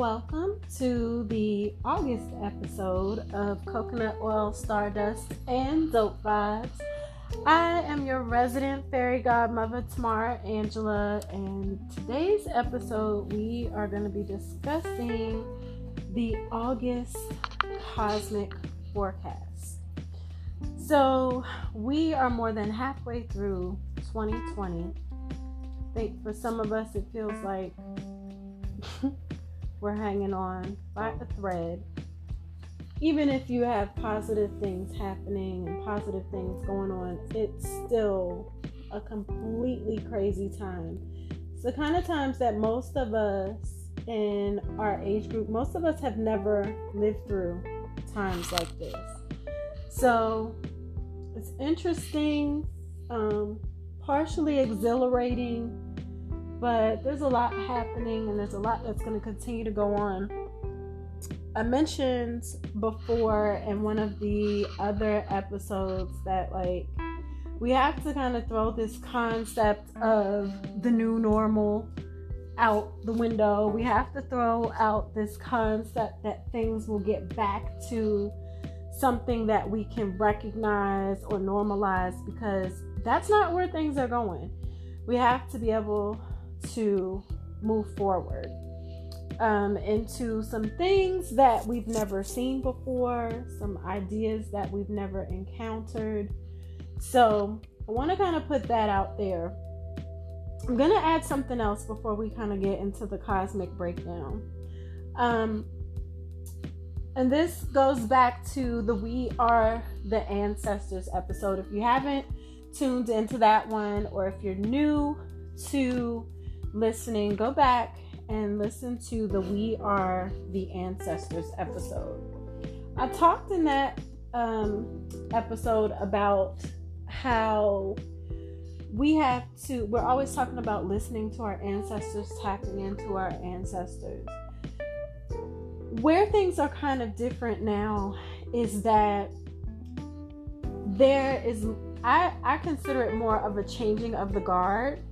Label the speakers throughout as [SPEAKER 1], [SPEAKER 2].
[SPEAKER 1] Welcome to the August episode of Coconut Oil, Stardust, and Dope Vibes. I am your resident fairy godmother, Tamara Angela, and today's episode we are going to be discussing the August cosmic forecast. So, we are more than halfway through 2020. I think for some of us it feels like we're hanging on by a thread. Even if you have positive things happening and positive things going on, it's still a completely crazy time. It's the kind of times that most of us in our age group, most of us have never lived through times like this. So it's interesting, um, partially exhilarating but there's a lot happening and there's a lot that's going to continue to go on. I mentioned before in one of the other episodes that, like, we have to kind of throw this concept of the new normal out the window. We have to throw out this concept that things will get back to something that we can recognize or normalize because that's not where things are going. We have to be able to move forward um, into some things that we've never seen before, some ideas that we've never encountered. So, I want to kind of put that out there. I'm going to add something else before we kind of get into the cosmic breakdown. Um, and this goes back to the We Are the Ancestors episode. If you haven't tuned into that one, or if you're new to listening, go back and listen to the We Are the Ancestors episode. I talked in that um, episode about how we have to, we're always talking about listening to our ancestors, tapping into our ancestors. Where things are kind of different now is that there is, I, I consider it more of a changing of the guard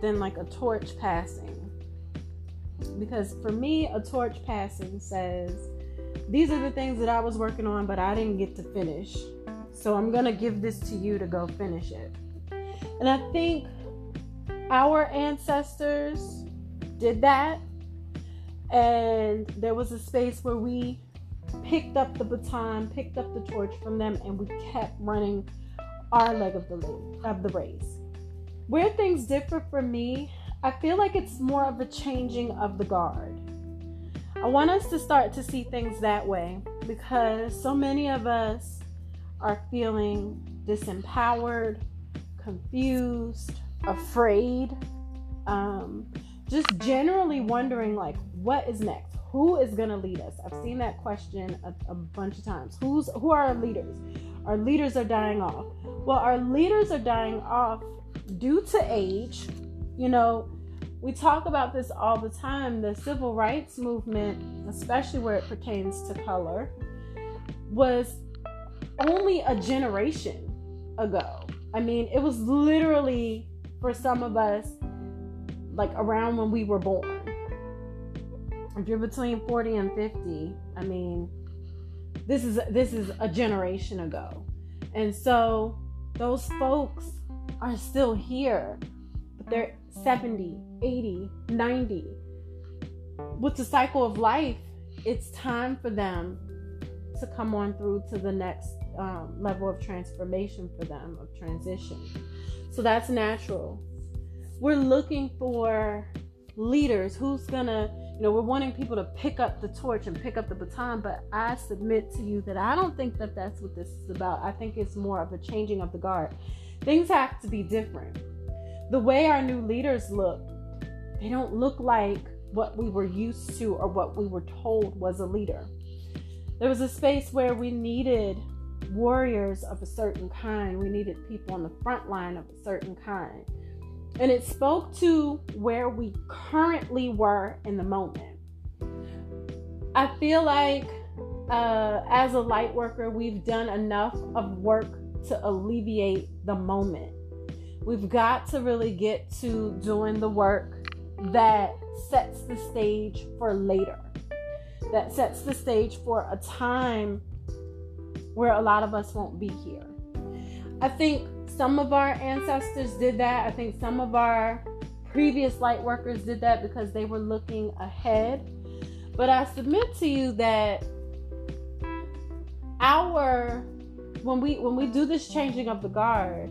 [SPEAKER 1] than like a torch passing. Because for me, a torch passing says, These are the things that I was working on, but I didn't get to finish. So I'm going to give this to you to go finish it. And I think our ancestors did that. And there was a space where we picked up the baton, picked up the torch from them, and we kept running our leg of the of the race. Where things differ for me, I feel like it's more of a changing of the guard. I want us to start to see things that way because so many of us are feeling disempowered, confused, afraid, um, just generally wondering like what is next? Who is going to lead us? I've seen that question a, a, bunch of times. Who's who are our leaders? Our leaders are dying off. Well our leaders are dying off due to age, you know, we talk about this all the time. The civil rights movement, especially where it pertains to color, was only a generation ago. I mean, it was literally for some of us like around when we were born. If you're between 40 and 50, I mean, this is this is a generation ago. And so those folks are still here, but they're 70, 80, 90. With the cycle of life, it's time for them to come on through to the next um, level of transformation for them, of transition. So that's natural. We're looking for leaders who's gonna, you know, we're wanting people to pick up the torch and pick up the baton, but I submit to you that I don't think that that's what this is about. I think it's more of a changing of the guard. Things have to be different. The way our new leaders look, they don't look like what we were used to or what we were told was a leader. There was a space where we needed warriors of a certain kind, we needed people on the front line of a certain kind. And it spoke to where we currently were in the moment. I feel like uh, as a light worker, we've done enough of work to alleviate the moment. We've got to really get to doing the work that sets the stage for later. that sets the stage for a time where a lot of us won't be here. I think some of our ancestors did that. I think some of our previous light workers did that because they were looking ahead. But I submit to you that our when we when we do this changing of the guard,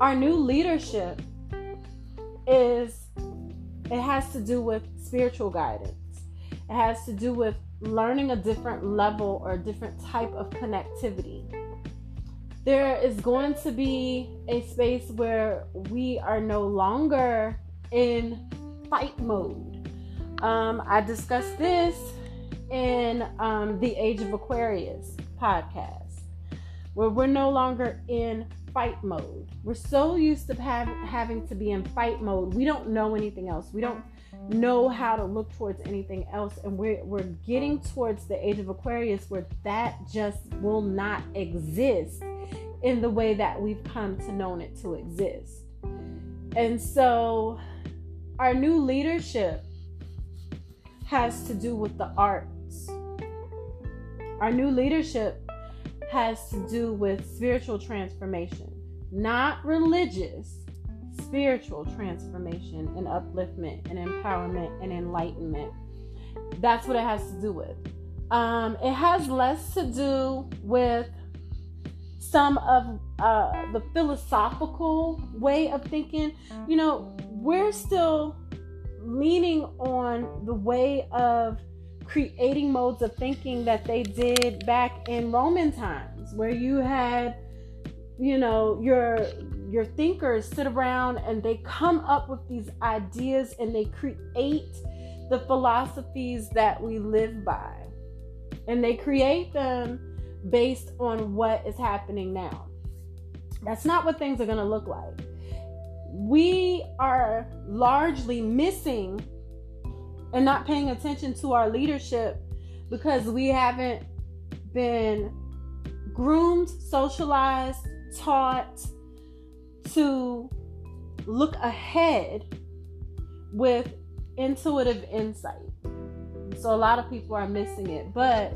[SPEAKER 1] our new leadership is it has to do with spiritual guidance. It has to do with learning a different level or a different type of connectivity. There is going to be a space where we are no longer in fight mode. Um, I discussed this in um, the Age of Aquarius podcast, where we're no longer in fight mode. We're so used to have, having to be in fight mode, we don't know anything else. We don't know how to look towards anything else. And we're, we're getting towards the age of Aquarius where that just will not exist in the way that we've come to know it to exist. And so our new leadership has to do with the arts. Our new leadership has to do with spiritual transformation, not religious, spiritual transformation and upliftment and empowerment and enlightenment. That's what it has to do with. Um, it has less to do with some of uh, the philosophical way of thinking. You know, we're still leaning on the way of creating modes of thinking that they did back in Roman times, where you had, you know, your your thinkers sit around and they come up with these ideas and they create the philosophies that we live by. And they create them based on what is happening now. That's not what things are going to look like. We are largely missing and not paying attention to our leadership because we haven't been groomed, socialized, taught to look ahead with intuitive insight. So a lot of people are missing it, but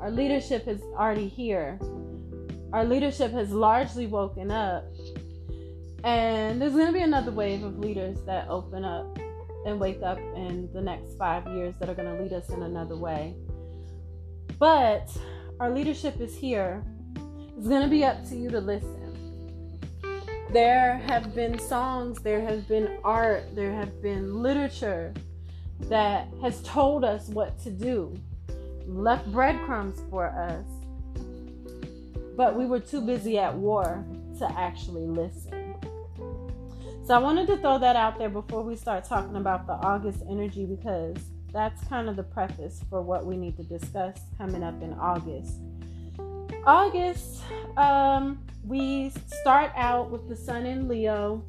[SPEAKER 1] our leadership is already here. Our leadership has largely woken up. And there's going to be another wave of leaders that open up and wake up in the next five years that are going to lead us in another way. But our leadership is here. It's going to be up to you to listen. There have been songs, there has been art, there have been literature that has told us what to do, left breadcrumbs for us. But we were too busy at war to actually listen. So I wanted to throw that out there before we start talking about the August energy because that's kind of the preface for what we need to discuss coming up in August. August, um, we start out with the sun in Leo,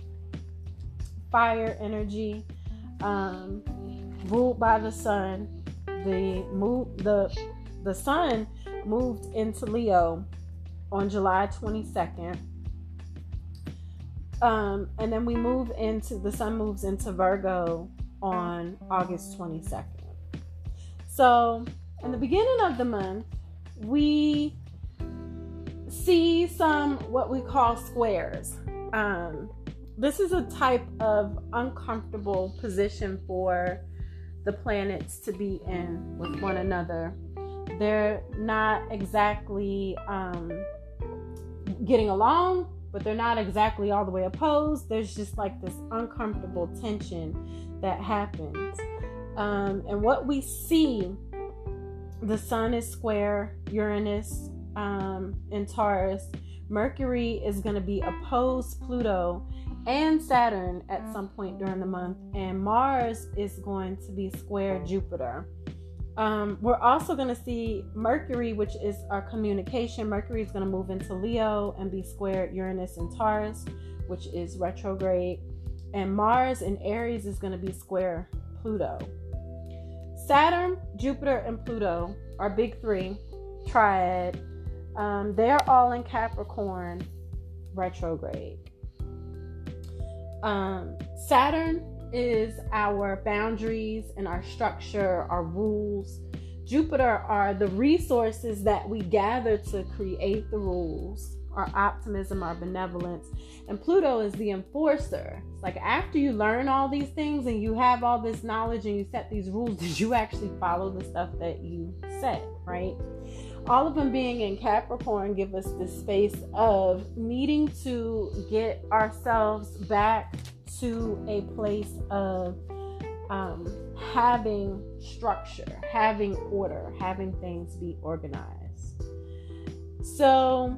[SPEAKER 1] fire energy, um, ruled by the sun. The move the the sun moved into Leo on July 22nd um, and then we move into the sun moves into Virgo on August 22nd. So, in the beginning of the month, we see some what we call squares. Um, this is a type of uncomfortable position for the planets to be in with one another. They're not exactly um, getting along, but they're not exactly all the way opposed. There's just like this uncomfortable tension that happens. Um, and what we see, the sun is square, Uranus um, Taurus, Mercury is going to be opposed Pluto and Saturn at some point during the month, and Mars is going to be square Jupiter. Um, we're also going to see Mercury, which is our communication. Mercury is going to move into Leo and be squared Uranus and Taurus, which is retrograde. And Mars in Aries is going to be square Pluto. Saturn, Jupiter, and Pluto are big three, triad. Um, they're all in Capricorn retrograde. Um, Saturn is our boundaries and our structure, our rules. Jupiter are the resources that we gather to create the rules, our optimism, our benevolence. And Pluto is the enforcer. It's like after you learn all these things and you have all this knowledge and you set these rules, did you actually follow the stuff that you said, right? All of them being in Capricorn give us the space of needing to get ourselves back to a place of um, having structure, having order, having things be organized. So,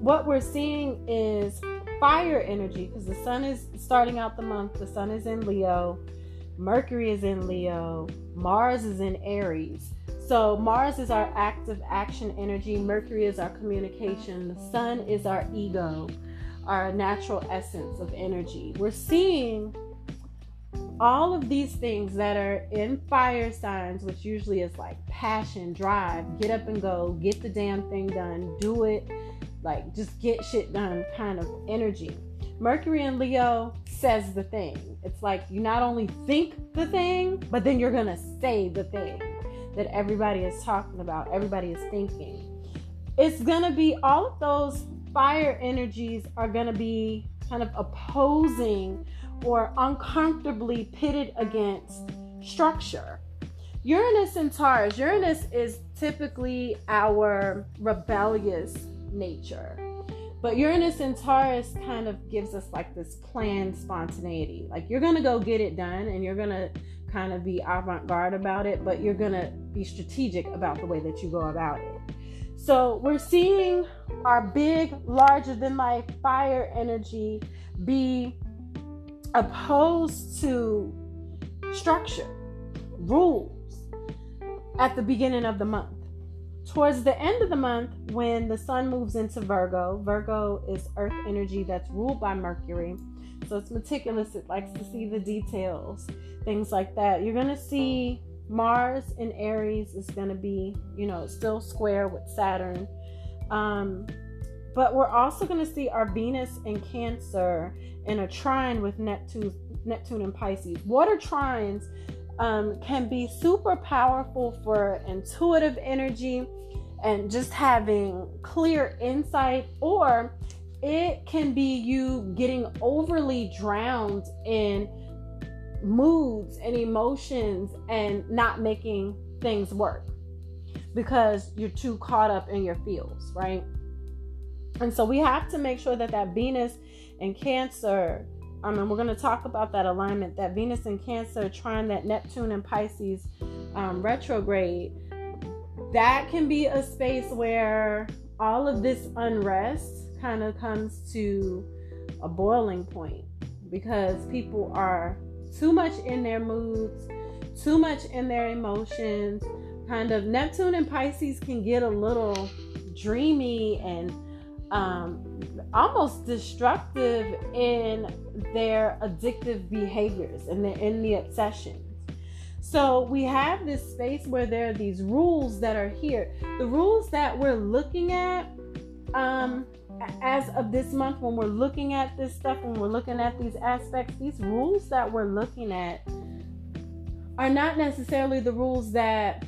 [SPEAKER 1] what we're seeing is fire energy because the sun is starting out the month, the sun is in Leo, Mercury is in Leo, Mars is in Aries. So Mars is our active action energy, Mercury is our communication, the sun is our ego, our natural essence of energy. We're seeing all of these things that are in fire signs, which usually is like passion, drive, get up and go, get the damn thing done, do it, like just get shit done kind of energy. Mercury and Leo says the thing. It's like you not only think the thing, but then you're gonna say the thing that everybody is talking about, everybody is thinking. It's going to be all of those fire energies are going to be kind of opposing or uncomfortably pitted against structure. Uranus and Taurus, Uranus is typically our rebellious nature. But Uranus and Taurus kind of gives us like this planned spontaneity. Like you're going to go get it done and you're going to kind of be avant garde about it, but you're going to be strategic about the way that you go about it. So we're seeing our big, larger than life fire energy be opposed to structure, rules at the beginning of the month. Towards the end of the month, when the sun moves into Virgo, Virgo is earth energy that's ruled by Mercury. So it's meticulous, it likes to see the details things like that. You're going to see Mars in Aries is going to be, you know, still square with Saturn. Um, but we're also going to see our Venus in Cancer in a trine with Neptune, Neptune and Pisces. Water trines um, can be super powerful for intuitive energy and just having clear insight, or it can be you getting overly drowned in moods and emotions and not making things work because you're too caught up in your feels, right? And so we have to make sure that that Venus and Cancer, I mean, we're going to talk about that alignment, that Venus and Cancer trine that Neptune and Pisces um, retrograde. That can be a space where all of this unrest kind of comes to a boiling point because people are too much in their moods, too much in their emotions. Kind of Neptune and Pisces can get a little dreamy and um, almost destructive in their addictive behaviors and the, in the obsessions. So we have this space where there are these rules that are here. The rules that we're looking at um, as of this month, when we're looking at this stuff, when we're looking at these aspects, these rules that we're looking at are not necessarily the rules that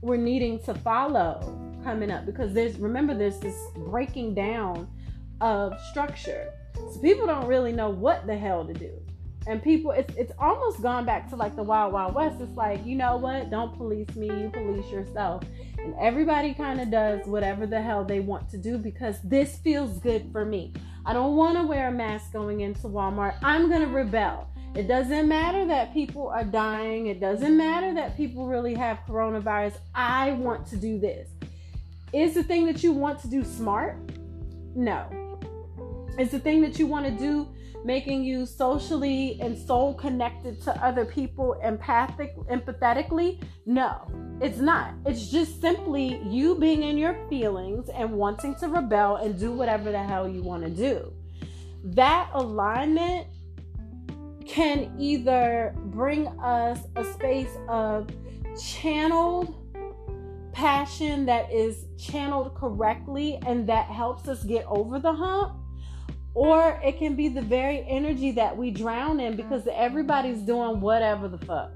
[SPEAKER 1] we're needing to follow coming up because there's remember there's this breaking down of structure. So people don't really know what the hell to do and people it's it's almost gone back to like the wild wild west. It's like you know what? Don't police me you police yourself. And everybody kind of does whatever the hell they want to do because this feels good for me. I don't want to wear a mask going into walmart. I'm going to rebel. It doesn't matter that people are dying. It doesn't matter that people really have coronavirus. I want to do this. Is the thing that you want to do smart? No. Is the thing that you want to do making you socially and soul connected to other people empathic empathetically? No it's not. It's just simply you being in your feelings and wanting to rebel and do whatever the hell you want to do. That alignment can either bring us a space of channeled passion that is channeled correctly and that helps us get over the hump or it can be the very energy that we drown in because everybody's doing whatever the fuck.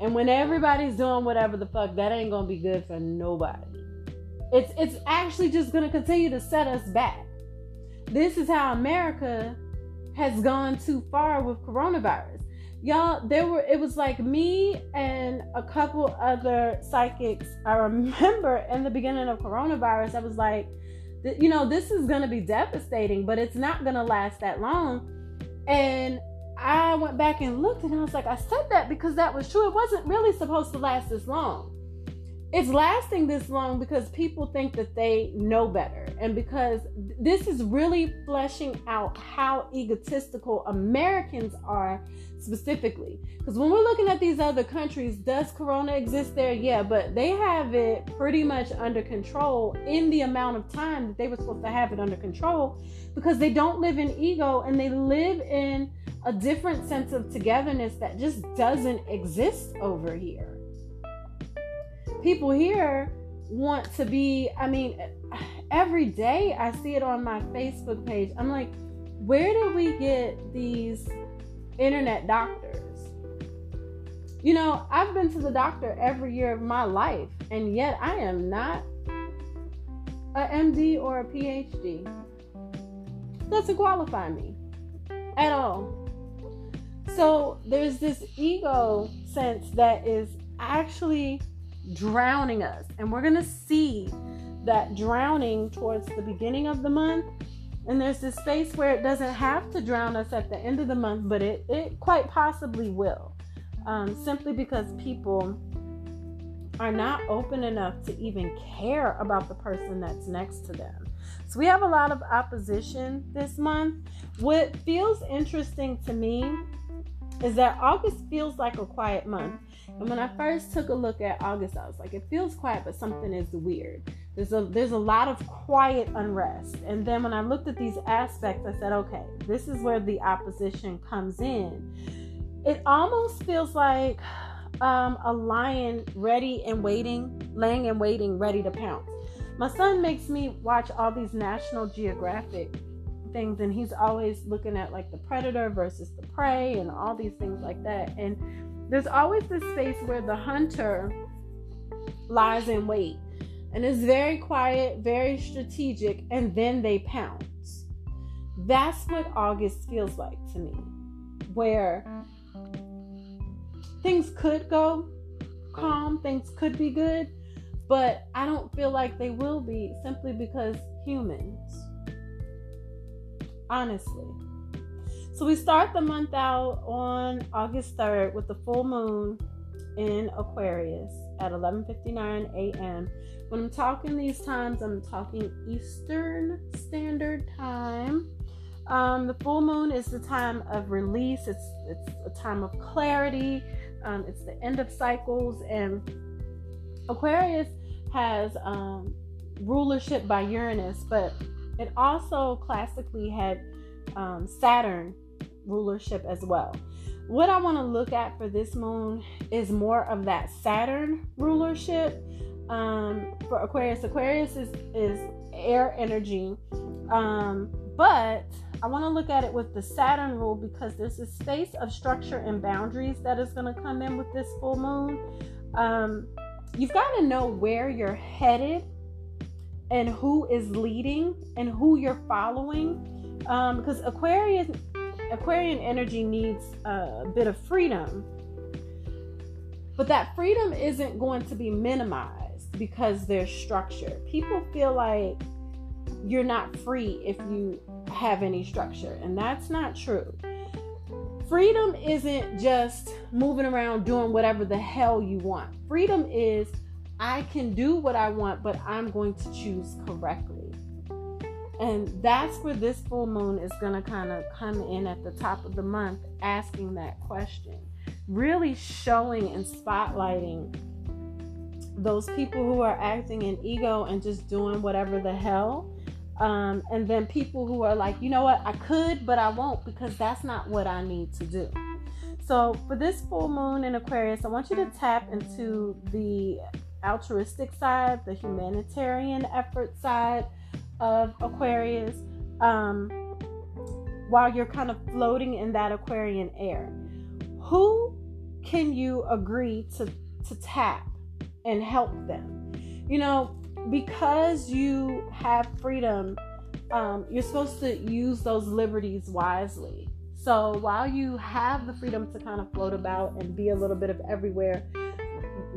[SPEAKER 1] And when everybody's doing whatever the fuck, that ain't gonna be good for nobody. It's it's actually just gonna continue to set us back. This is how America has gone too far with coronavirus. Y'all, there were it was like me and a couple other psychics. I remember in the beginning of coronavirus, I was like, you know, this is going to be devastating, but it's not going to last that long. And I went back and looked and I was like, I said that because that was true. It wasn't really supposed to last this long it's lasting this long because people think that they know better. And because this is really fleshing out how egotistical Americans are specifically. Because when we're looking at these other countries does corona exist there? Yeah but they have it pretty much under control in the amount of time that they were supposed to have it under control because they don't live in ego and they live in a different sense of togetherness that just doesn't exist over here people here want to be, I mean, every day I see it on my Facebook page. I'm like, where do we get these internet doctors? You know, I've been to the doctor every year of my life, and yet I am not a MD or a PhD. Doesn't qualify me at all. So there's this ego sense that is actually drowning us. And we're going to see that drowning towards the beginning of the month. And there's this space where it doesn't have to drown us at the end of the month, but it, it quite possibly will. Um, simply because people are not open enough to even care about the person that's next to them. So we have a lot of opposition this month. What feels interesting to me is that August feels like a quiet month. And when I first took a look at August, I was like, it feels quiet, but something is weird. There's a there's a lot of quiet unrest. And then when I looked at these aspects, I said, okay, this is where the opposition comes in. It almost feels like um, a lion ready and waiting, laying and waiting, ready to pounce. My son makes me watch all these National Geographic things, and he's always looking at like the predator versus the prey and all these things like that. And there's always this space where the hunter lies in wait and is very quiet, very strategic, and then they pounce. That's what August feels like to me, where things could go calm, things could be good, but I don't feel like they will be simply because humans. Honestly. So we start the month out on August 3rd with the full moon in Aquarius at 11:59 a.m. When I'm talking these times, I'm talking Eastern Standard Time. Um, the full moon is the time of release. It's it's a time of clarity. Um, it's the end of cycles, and Aquarius has um, rulership by Uranus, but it also classically had um, Saturn rulership as well. What I want to look at for this moon is more of that Saturn rulership. Um, for Aquarius, Aquarius is, is air energy. Um, but I want to look at it with the Saturn rule because there's a space of structure and boundaries that is going to come in with this full moon. Um, you've got to know where you're headed and who is leading and who you're following. Um, because Aquarius Aquarian energy needs a bit of freedom. But that freedom isn't going to be minimized because there's structure. People feel like you're not free if you have any structure, and that's not true. Freedom isn't just moving around doing whatever the hell you want. Freedom is I can do what I want, but I'm going to choose correctly. And that's where this full moon is going to kind of come in at the top of the month, asking that question. Really showing and spotlighting those people who are acting in ego and just doing whatever the hell. Um, and then people who are like, you know what, I could, but I won't because that's not what I need to do. So, for this full moon in Aquarius, I want you to tap into the altruistic side, the humanitarian effort side of Aquarius. Um, while you're kind of floating in that Aquarian air. Who can you agree to, to tap and help them? You know, because you have freedom, um, you're supposed to use those liberties wisely. So while you have the freedom to kind of float about and be a little bit of everywhere,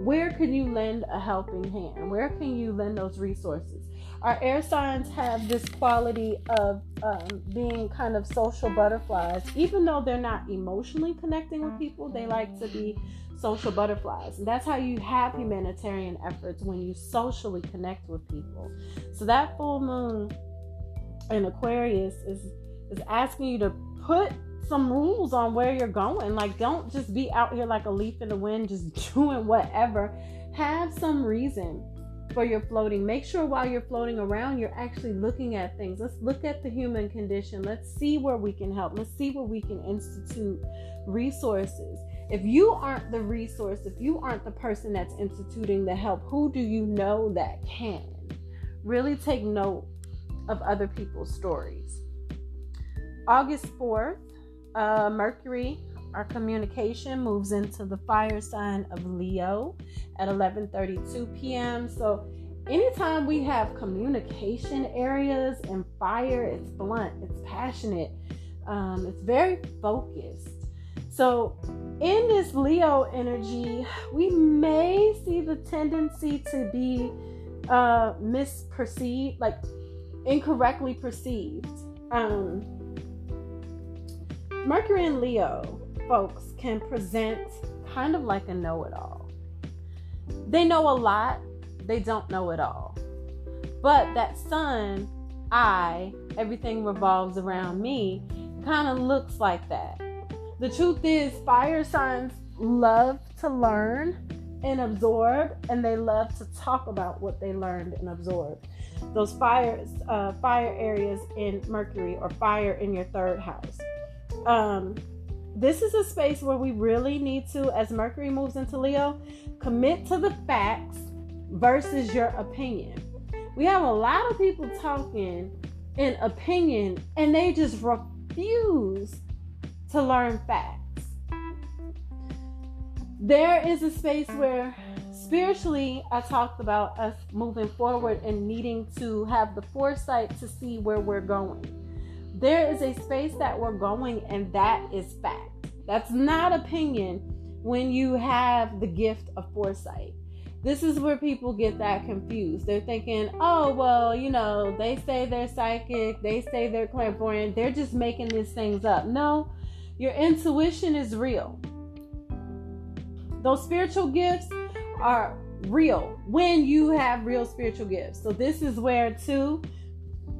[SPEAKER 1] where can you lend a helping hand? Where can you lend those resources? Our air signs have this quality of um, being kind of social butterflies. Even though they're not emotionally connecting with people, they like to be social butterflies. And that's how you have humanitarian efforts when you socially connect with people. So that full moon in Aquarius is is asking you to put some rules on where you're going. Like don't just be out here like a leaf in the wind just doing whatever. Have some reason for your floating. Make sure while you're floating around, you're actually looking at things. Let's look at the human condition. Let's see where we can help. Let's see where we can institute resources. If you aren't the resource, if you aren't the person that's instituting the help, who do you know that can? Really take note of other people's stories. August 4th, uh, Mercury, our communication moves into the fire sign of Leo at 11:32 p.m. So anytime we have communication areas and fire, it's blunt, it's passionate, um, it's very focused. So in this Leo energy, we may see the tendency to be uh, misperceived, like incorrectly perceived. Um, Mercury and Leo folks can present kind of like a know it all. They know a lot, they don't know it all. But that sun, I, everything revolves around me, kind of looks like that. The truth is, fire signs love to learn and absorb, and they love to talk about what they learned and absorbed. Those fires, uh, fire areas in Mercury, or fire in your third house. Um, this is a space where we really need to, as Mercury moves into Leo, commit to the facts versus your opinion. We have a lot of people talking in opinion and they just refuse to learn facts. There is a space where spiritually I talked about us moving forward and needing to have the foresight to see where we're going. There is a space that we're going, and that is fact. That's not opinion when you have the gift of foresight. This is where people get that confused. They're thinking, oh, well, you know, they say they're psychic, they say they're clairvoyant, they're just making these things up. No, your intuition is real. Those spiritual gifts are real when you have real spiritual gifts. So, this is where, too,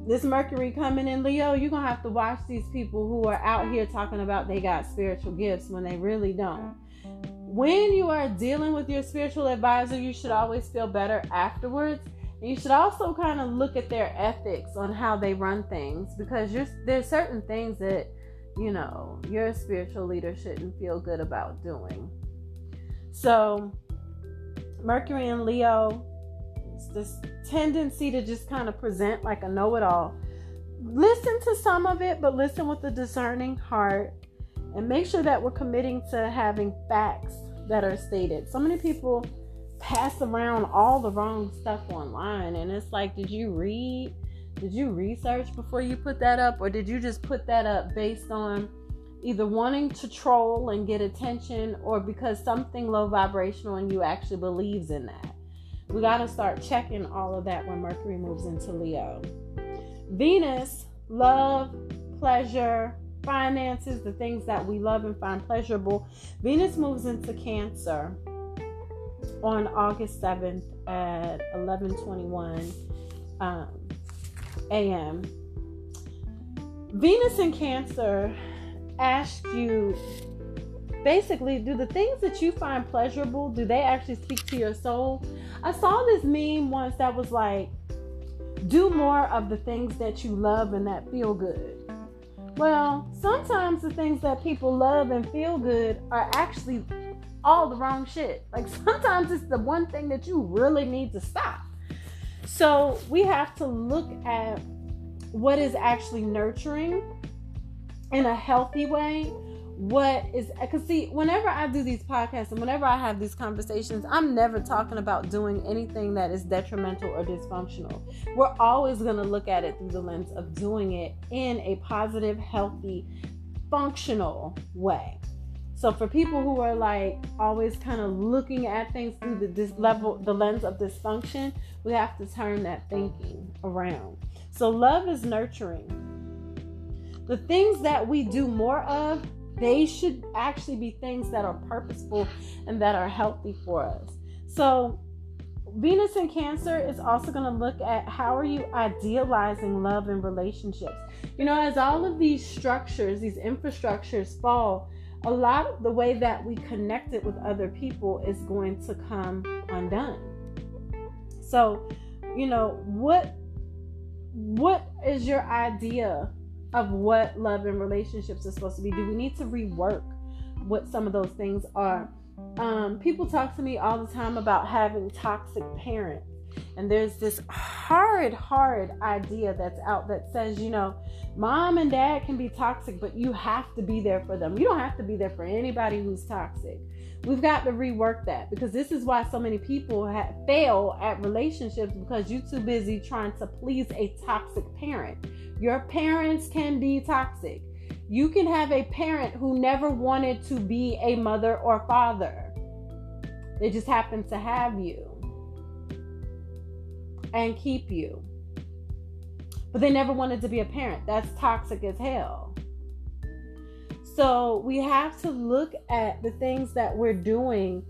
[SPEAKER 1] this Mercury coming in Leo, you're gonna have to watch these people who are out here talking about they got spiritual gifts when they really don't. When you are dealing with your spiritual advisor, you should always feel better afterwards. And you should also kind of look at their ethics on how they run things because there's certain things that you know your spiritual leader shouldn't feel good about doing. So, Mercury and Leo this tendency to just kind of present like a know-it-all. Listen to some of it, but listen with a discerning heart and make sure that we're committing to having facts that are stated. So many people pass around all the wrong stuff online and it's like, did you read? Did you research before you put that up or did you just put that up based on either wanting to troll and get attention or because something low vibrational in you actually believes in that? We got to start checking all of that when Mercury moves into Leo. Venus, love, pleasure, finances, the things that we love and find pleasurable. Venus moves into Cancer on August 7th at 11:21 um, a.m. Venus in Cancer asks you basically do the things that you find pleasurable do they actually speak to your soul? I saw this meme once that was like do more of the things that you love and that feel good. Well sometimes the things that people love and feel good are actually all the wrong shit. Like sometimes it's the one thing that you really need to stop. So we have to look at what is actually nurturing in a healthy way what is because see whenever i do these podcasts and whenever i have these conversations i'm never talking about doing anything that is detrimental or dysfunctional. We're always going to look at it through the lens of doing it in a positive healthy functional way. So for people who are like always kind of looking at things through the this level the lens of dysfunction we have to turn that thinking around. So love is nurturing. The things that we do more of they should actually be things that are purposeful and that are healthy for us. So, Venus in Cancer is also going to look at how are you idealizing love and relationships. You know, as all of these structures, these infrastructures fall, a lot of the way that we connect it with other people is going to come undone. So, you know, what what is your idea of what love and relationships are supposed to be? Do we need to rework what some of those things are? Um, people talk to me all the time about having toxic parents. And there's this horrid, horrid idea that's out that says, you know, mom and dad can be toxic, but you have to be there for them. You don't have to be there for anybody who's toxic. We've got to rework that because this is why so many people ha- fail at relationships because you're too busy trying to please a toxic parent. Your parents can be toxic. You can have a parent who never wanted to be a mother or father. They just happen to have you and keep you. But they never wanted to be a parent. That's toxic as hell. So we have to look at the things that we're doing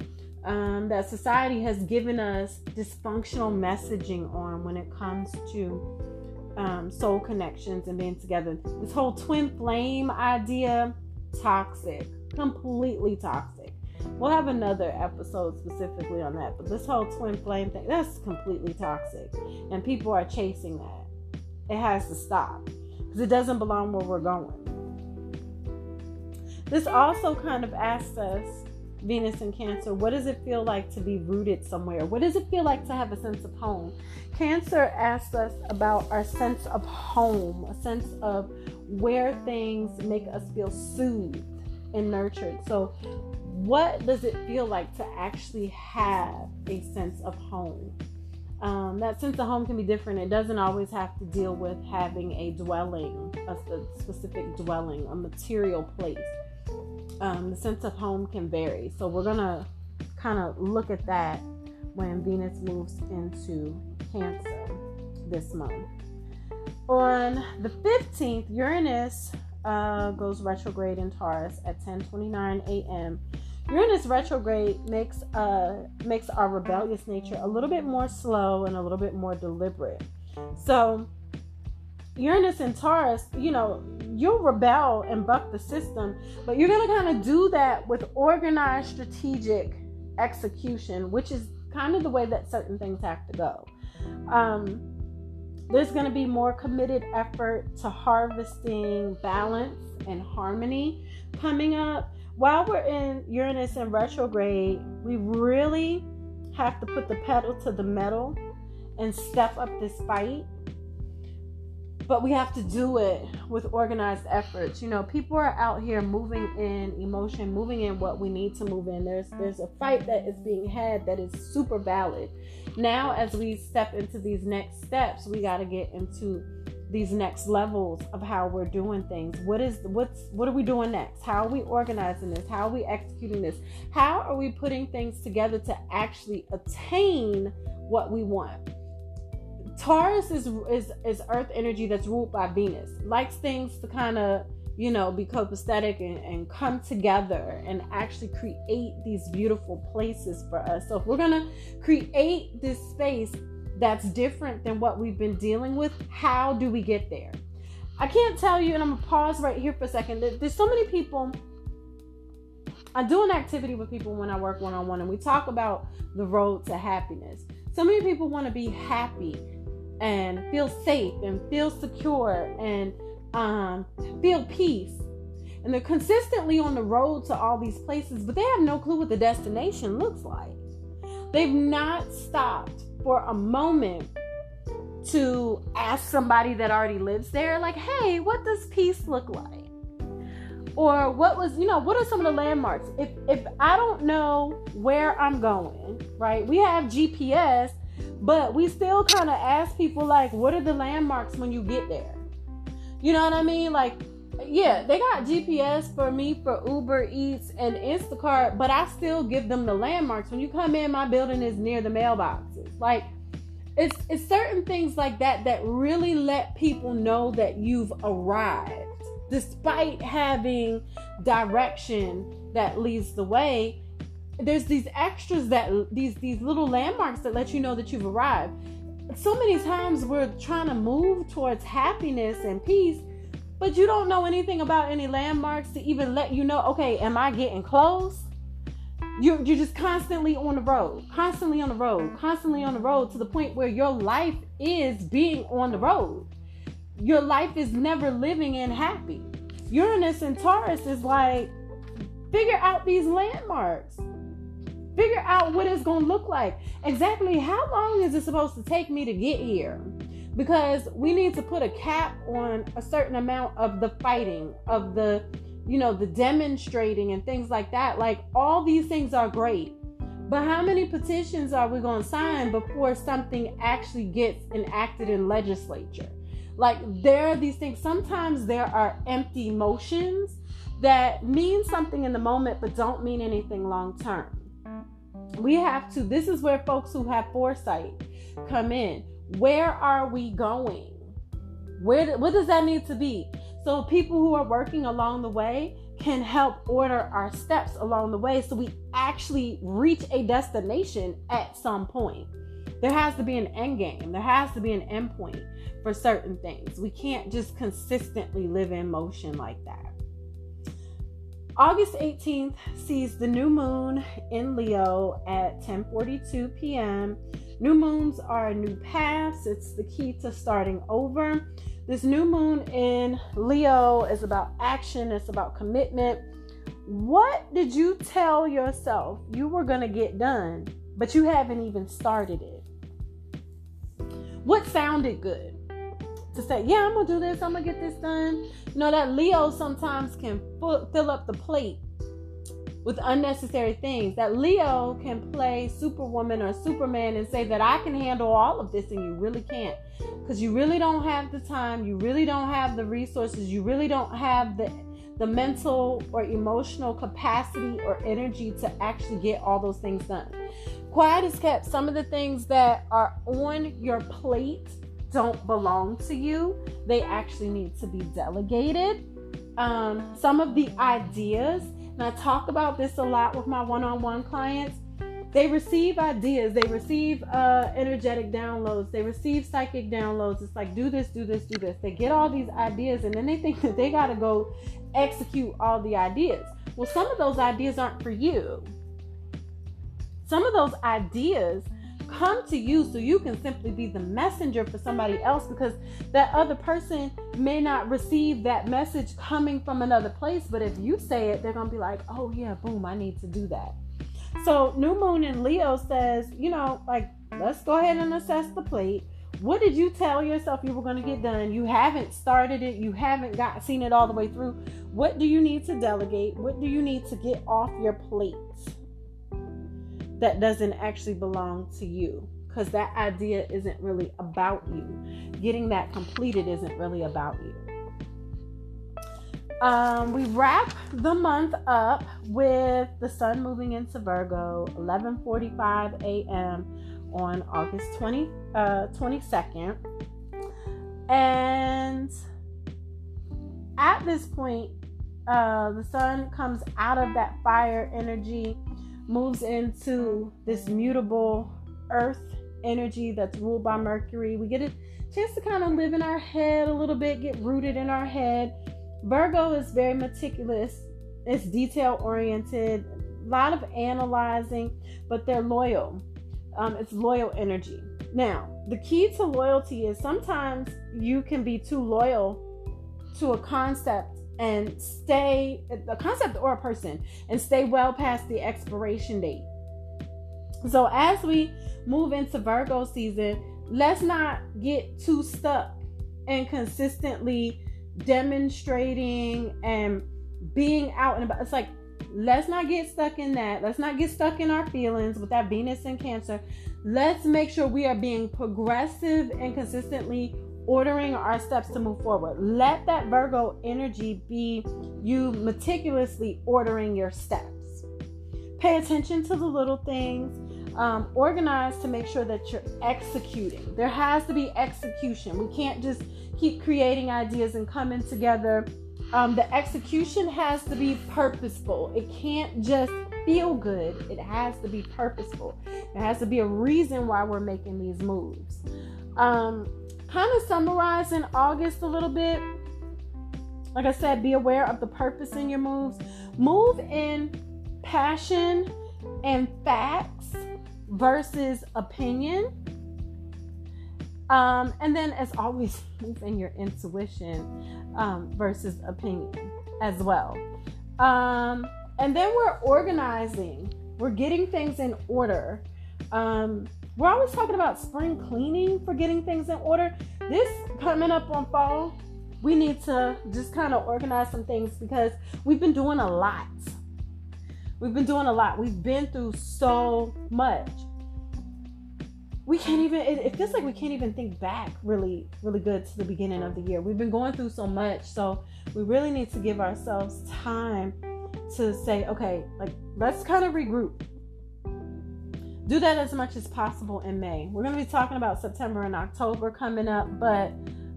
[SPEAKER 1] um, that society has given us dysfunctional messaging on when it comes to um, soul connections and being together. This whole twin flame idea, toxic, completely toxic. We'll have another episode specifically on that, but this whole twin flame thing, that's completely toxic. And people are chasing that. It has to stop because it doesn't belong where we're going. This also kind of asks us Venus and Cancer, what does it feel like to be rooted somewhere? What does it feel like to have a sense of home? Cancer asks us about our sense of home, a sense of where things make us feel soothed and nurtured. So, what does it feel like to actually have a sense of home? Um, that sense of home can be different. It doesn't always have to deal with having a dwelling, a, a specific dwelling, a material place um, the sense of home can vary. So we're gonna kind of look at that when Venus moves into Cancer this month. On the 15th, Uranus uh, goes retrograde in Taurus at 10:29 a.m. Uranus retrograde makes uh, makes our rebellious nature a little bit more slow and a little bit more deliberate. So Uranus and Taurus, you know, you'll rebel and buck the system, but you're going to kind of do that with organized strategic execution, which is kind of the way that certain things have to go. Um, there's going to be more committed effort to harvesting balance and harmony coming up. While we're in Uranus and retrograde, we really have to put the pedal to the metal and step up this fight but we have to do it with organized efforts. You know people are out here moving in emotion moving in what we need to move in. There's there's a fight that is being had that is super valid. Now as we step into these next steps we got to get into these next levels of how we're doing things. What is what's what are we doing next? How are we organizing this? How are we executing this? How are we putting things together to actually attain what we want Taurus is is is Earth energy that's ruled by Venus. Likes things to kind of you know be copacetic and, and come together and actually create these beautiful places for us. So if we're gonna create this space that's different than what we've been dealing with, how do we get there? I can't tell you, and I'm gonna pause right here for a second. There's so many people. I do an activity with people when I work one on one, and we talk about the road to happiness. So many people want to be happy and feel safe and feel secure and um, feel peace. And they're consistently on the road to all these places, but they have no clue what the destination looks like. They've not stopped for a moment to ask somebody that already lives there, like, hey, what does peace look like? Or what was you know what are some of the landmarks? If if i don't know where i'm going right? We have gps but we still kind of ask people like what are the landmarks when you get there? You know what i mean? Like yeah they got gps for me for uber eats and instacart but i still give them the landmarks. When you come in my building is near the mailboxes. Like it's it's certain things like that that really let people know that you've arrived despite having direction that leads the way there's these extras that these these little landmarks that let you know that you've arrived. So many times we're trying to move towards happiness and peace but you don't know anything about any landmarks to even let you know okay am i getting close? You're, you're just constantly on the road constantly on the road constantly on the road to the point where your life is being on the road your life is never living in happy. Uranus and Taurus is like, figure out these landmarks. Figure out what it's going to look like. Exactly how long is it supposed to take me to get here? Because we need to put a cap on a certain amount of the fighting, of the, you know, the demonstrating and things like that. Like all these things are great. But how many petitions are we going to sign before something actually gets enacted in legislature? Like there are these things. Sometimes there are empty motions that mean something in the moment but don't mean anything long term. We have to, this is where folks who have foresight come in. Where are we going? Where what does that need to be? So people who are working along the way can help order our steps along the way so we actually reach a destination at some point. There has to be an end game. There has to be an end point for certain things. We can't just consistently live in motion like that. August 18th sees the new moon in Leo at 10:42 p.m. New moons are new paths. It's the key to starting over. This new moon in Leo is about action, it's about commitment. What did you tell yourself you were going to get done, but you haven't even started it? What sounded good? To say, yeah, I'm gonna do this, I'm gonna get this done. You know, that Leo sometimes can fill up the plate with unnecessary things. That Leo can play Superwoman or Superman and say that I can handle all of this, and you really can't. Because you really don't have the time, you really don't have the resources, you really don't have the the mental or emotional capacity or energy to actually get all those things done. Quiet is kept. Some of the things that are on your plate don't belong to you. They actually need to be delegated. Um, some of the ideas, and I talk about this a lot with my one on one clients, they receive ideas, they receive uh, energetic downloads, they receive psychic downloads. It's like, do this, do this, do this. They get all these ideas, and then they think that they got to go execute all the ideas. Well, some of those ideas aren't for you. Some of those ideas come to you so you can simply be the messenger for somebody else because that other person may not receive that message coming from another place. But if you say it, they're going to be like, oh, yeah, boom, I need to do that. So, New Moon in Leo says, you know, like, let's go ahead and assess the plate. What did you tell yourself you were going to get done? You haven't started it, you haven't got seen it all the way through. What do you need to delegate? What do you need to get off your plate? That doesn't actually belong to you because that idea isn't really about you. Getting that completed isn't really about you. Um, we wrap the month up with the sun moving into Virgo, 11:45 a.m. on August 20, uh, 22nd, and at this point, uh, the sun comes out of that fire energy moves into this mutable earth energy that's ruled by Mercury. We get a chance to kind of live in our head a little bit, get rooted in our head. Virgo is very meticulous, it's detail oriented, a lot of analyzing, but they're loyal. Um, it's loyal energy. Now, the key to loyalty is sometimes you can be too loyal to a concept and stay a concept or a person and stay well past the expiration date. So as we move into Virgo season, let's not get too stuck and consistently demonstrating and being out and about. It's like, let's not get stuck in that. Let's not get stuck in our feelings with that Venus and Cancer. Let's make sure we are being progressive and consistently ordering our steps to move forward. Let that Virgo energy be you meticulously ordering your steps. Pay attention to the little things. Um, organize to make sure that you're executing. There has to be execution. We can't just keep creating ideas and coming together. Um, the execution has to be purposeful. It can't just feel good. It has to be purposeful. It has to be a reason why we're making these moves. Um, kind of summarizing August a little bit. Like I said, be aware of the purpose in your moves. Move in passion and facts versus opinion. Um, and then, as always, move in your intuition um, versus opinion as well. Um, and then we're organizing, we're getting things in order. Um, we're always talking about spring cleaning for getting things in order. This coming up on fall, we need to just kind of organize some things because we've been doing a lot. We've been doing a lot. We've been through so much. We can't even, it, it feels like we can't even think back really, really good to the beginning of the year. We've been going through so much. So we really need to give ourselves time to say, okay, like, let's kind of regroup do that as much as possible in May. We're going to be talking about September and October coming up, but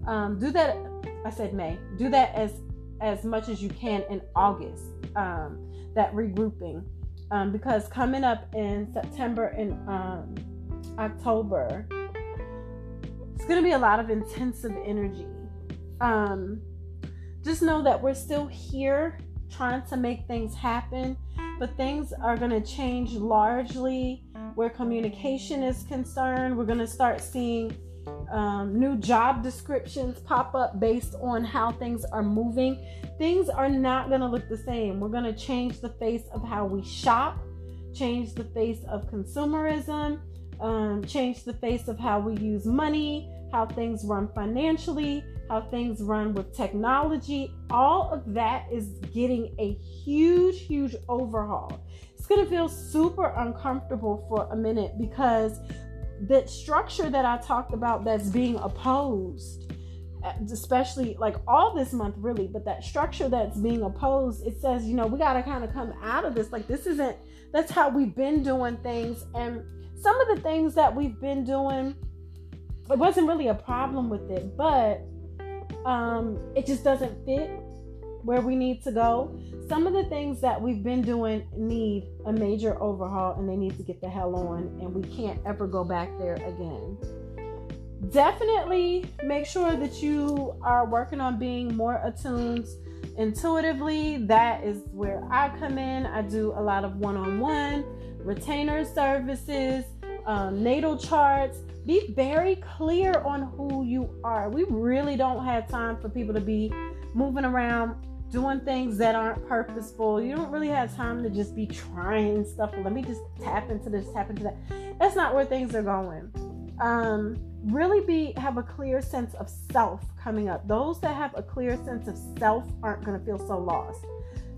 [SPEAKER 1] um, do that. I said May. Do that as as much as you can in August. Um, that regrouping, um, because coming up in September and um, October, it's going to be a lot of intensive energy. Um, just know that we're still here trying to make things happen, but things are going to change largely where communication is concerned. We're going to start seeing um, new job descriptions pop up based on how things are moving. Things are not going to look the same. We're going to change the face of how we shop, change the face of consumerism, um, change the face of how we use money, how things run financially, how things run with technology. All of that is getting a huge, huge overhaul it's going to feel super uncomfortable for a minute because the structure that I talked about that's being opposed, uh, especially like all this month, really, but that structure that's being opposed, it says, you know, we got to kind of come out of this. Like, this isn't, that's how we've been doing things. And some of the things that we've been doing, it wasn't really a problem with it, but um, it just doesn't fit where we need to go. Some of the things that we've been doing need a major overhaul and they need to get the hell on, and we can't ever go back there again. Definitely make sure that you are working on being more attuned intuitively. That is where I come in. I do a lot of one on one retainer services, um, natal charts. Be very clear on who you are. We really don't have time for people to be moving around doing things that aren't purposeful. You don't really have time to just be trying stuff. Let me just tap into this, tap into that. That's not where things are going. Um, really be have a clear sense of self coming up. Those that have a clear sense of self aren't going to feel so lost.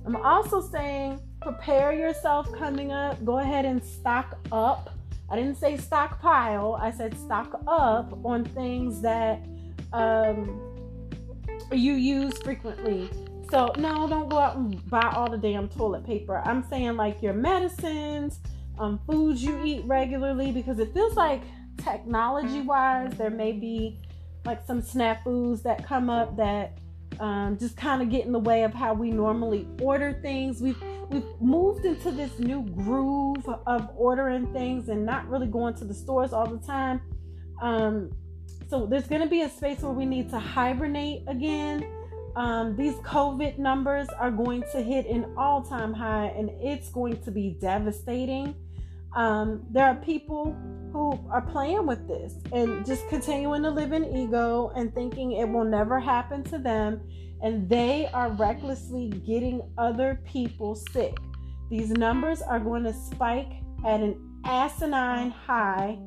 [SPEAKER 1] I'm also saying prepare yourself coming up. Go ahead and stock up. I didn't say stockpile. I said stock up on things that um, you use frequently so no, don't go out and buy all the damn toilet paper. I'm saying like your medicines, um, foods you eat regularly, because it feels like technology wise, there may be like some snafus that come up that um, just kind of get in the way of how we normally order things. We've we've moved into this new groove of ordering things and not really going to the stores all the time. Um, so there's going to be a space where we need to hibernate again um, these COVID numbers are going to hit an all time high and it's going to be devastating. Um, there are people who are playing with this and just continuing to live in ego and thinking it will never happen to them, and they are recklessly getting other people sick. These numbers are going to spike at an asinine high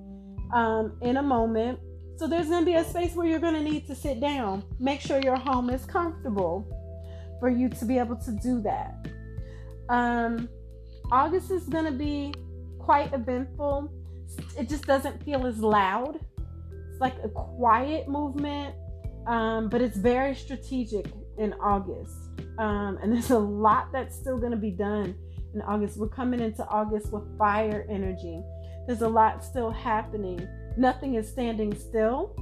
[SPEAKER 1] um, in a moment so there's going to be a space where you're going to need to sit down. Make sure your home is comfortable. for you to be able to do that. Um, August is going to be quite eventful. It just doesn't feel as loud. It's like a quiet movement, um, but it's very strategic in August. Um, and there's a lot that's still going to be done in August. We're coming into August with fire energy. There's a lot still happening. Nothing is standing still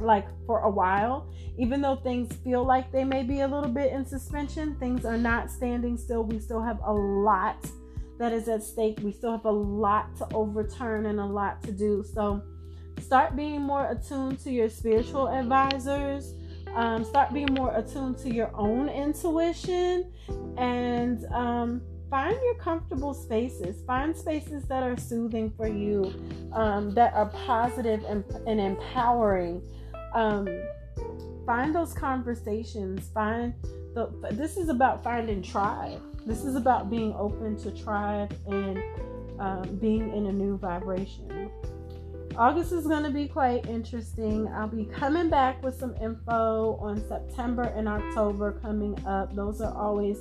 [SPEAKER 1] like for a while. Even though things feel like they may be a little bit in suspension, things are not standing still. We still have a lot that is at stake. We still have a lot to overturn and a lot to do. So start being more attuned to your spiritual advisors. Um, start being more attuned to your own intuition and um, find your comfortable spaces. Find spaces that are soothing for you, um, that are positive and, and empowering um, find those conversations find the this is about finding tribe this is about being open to tribe and um, being in a new vibration. August is going to be quite interesting. I'll be coming back with some info on september and october coming up. Those are always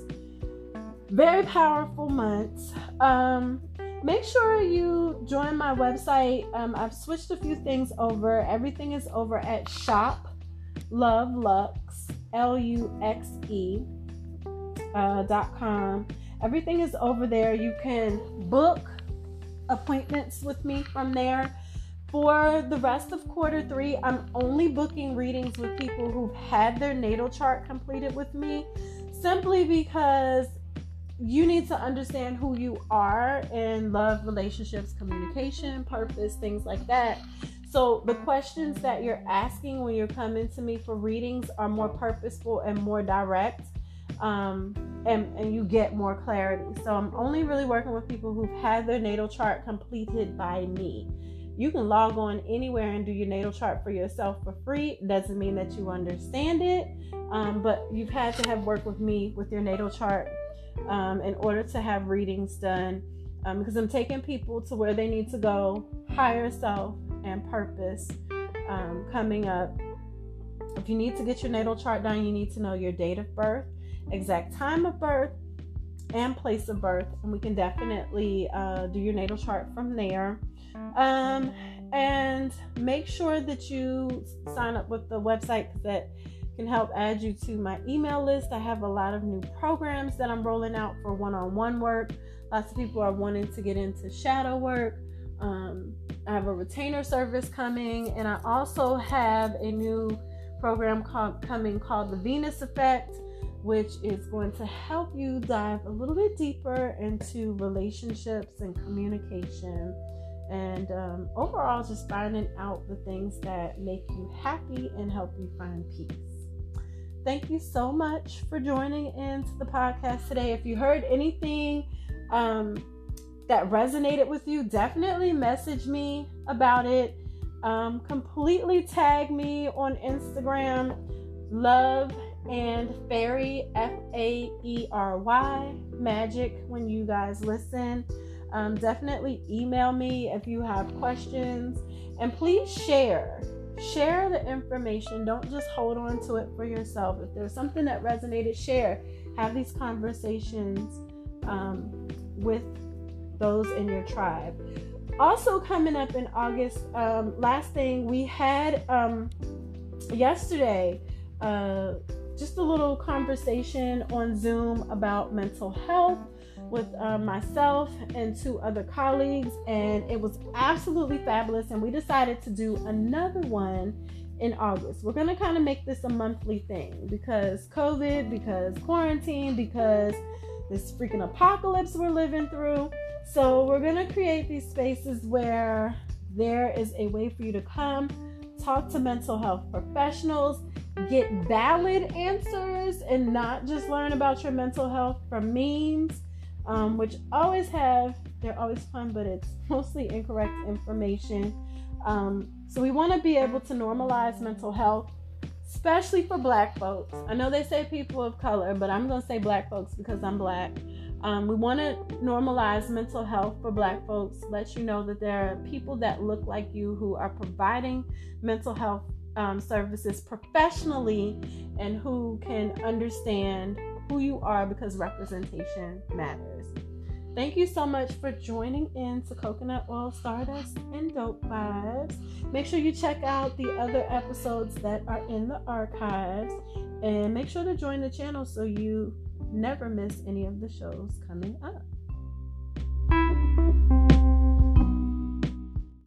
[SPEAKER 1] very powerful months. Um, make sure you join my website. Um, I've switched a few things over. Everything is over at Shop Love Luxe L U X E uh. Everything is over there. You can book appointments with me from there. For the rest of quarter three, I'm only booking readings with people who've had their natal chart completed with me simply because you need to understand who you are in love, relationships, communication, purpose, things like that. So, the questions that you're asking when you're coming to me for readings are more purposeful and more direct, um, and, and you get more clarity. So, I'm only really working with people who've had their natal chart completed by me. You can log on anywhere and do your natal chart for yourself for free. Doesn't mean that you understand it, um, but you've had to have worked with me with your natal chart um, in order to have readings done um, because I'm taking people to where they need to go, higher self and purpose um, coming up. If you need to get your natal chart done, you need to know your date of birth, exact time of birth, and place of birth, and we can definitely uh, do your natal chart from there. Um, and make sure that you sign up with the website that can help add you to my email list. I have a lot of new programs that I'm rolling out for one on one work. Lots of people are wanting to get into shadow work. Um, I have a retainer service coming, and I also have a new program called, coming called the Venus Effect, which is going to help you dive a little bit deeper into relationships and communication and um, overall just finding out the things that make you happy and help you find peace. Thank you so much for joining into the podcast today. If you heard anything um, that resonated with you, definitely message me about it. Um, completely tag me on Instagram, love and faery F A E R Y magic when you guys listen. Um, definitely email me if you have questions and please share share the information. Don't just hold on to it for yourself. If there's something that resonated, share. Have these conversations um, with those in your tribe. Also, coming up in August, um, last thing we had um, yesterday, uh, just a little conversation on Zoom about mental health with uh, myself and two other colleagues, and it was absolutely fabulous. And we decided to do another one in August. We're gonna kind of make this a monthly thing because COVID, because quarantine, because this freaking apocalypse we're living through. So, we're gonna create these spaces where there is a way for you to come talk to mental health professionals, get valid answers, and not just learn about your mental health from memes um, which always have, they're always fun, but it's mostly incorrect information. Um, so we want to be able to normalize mental health, especially for black folks. I know they say people of color, but I'm going to say black folks because I'm black. Um, we want to normalize mental health for black folks, let you know that there are people that look like you who are providing mental health um, services professionally and who can understand who you are because representation matters. Thank you so much for joining in to Coconut Oil Stardust and Dope Vibes. Make sure you check out the other episodes that are in the archives and make sure to join the channel so you never miss any of the shows coming up.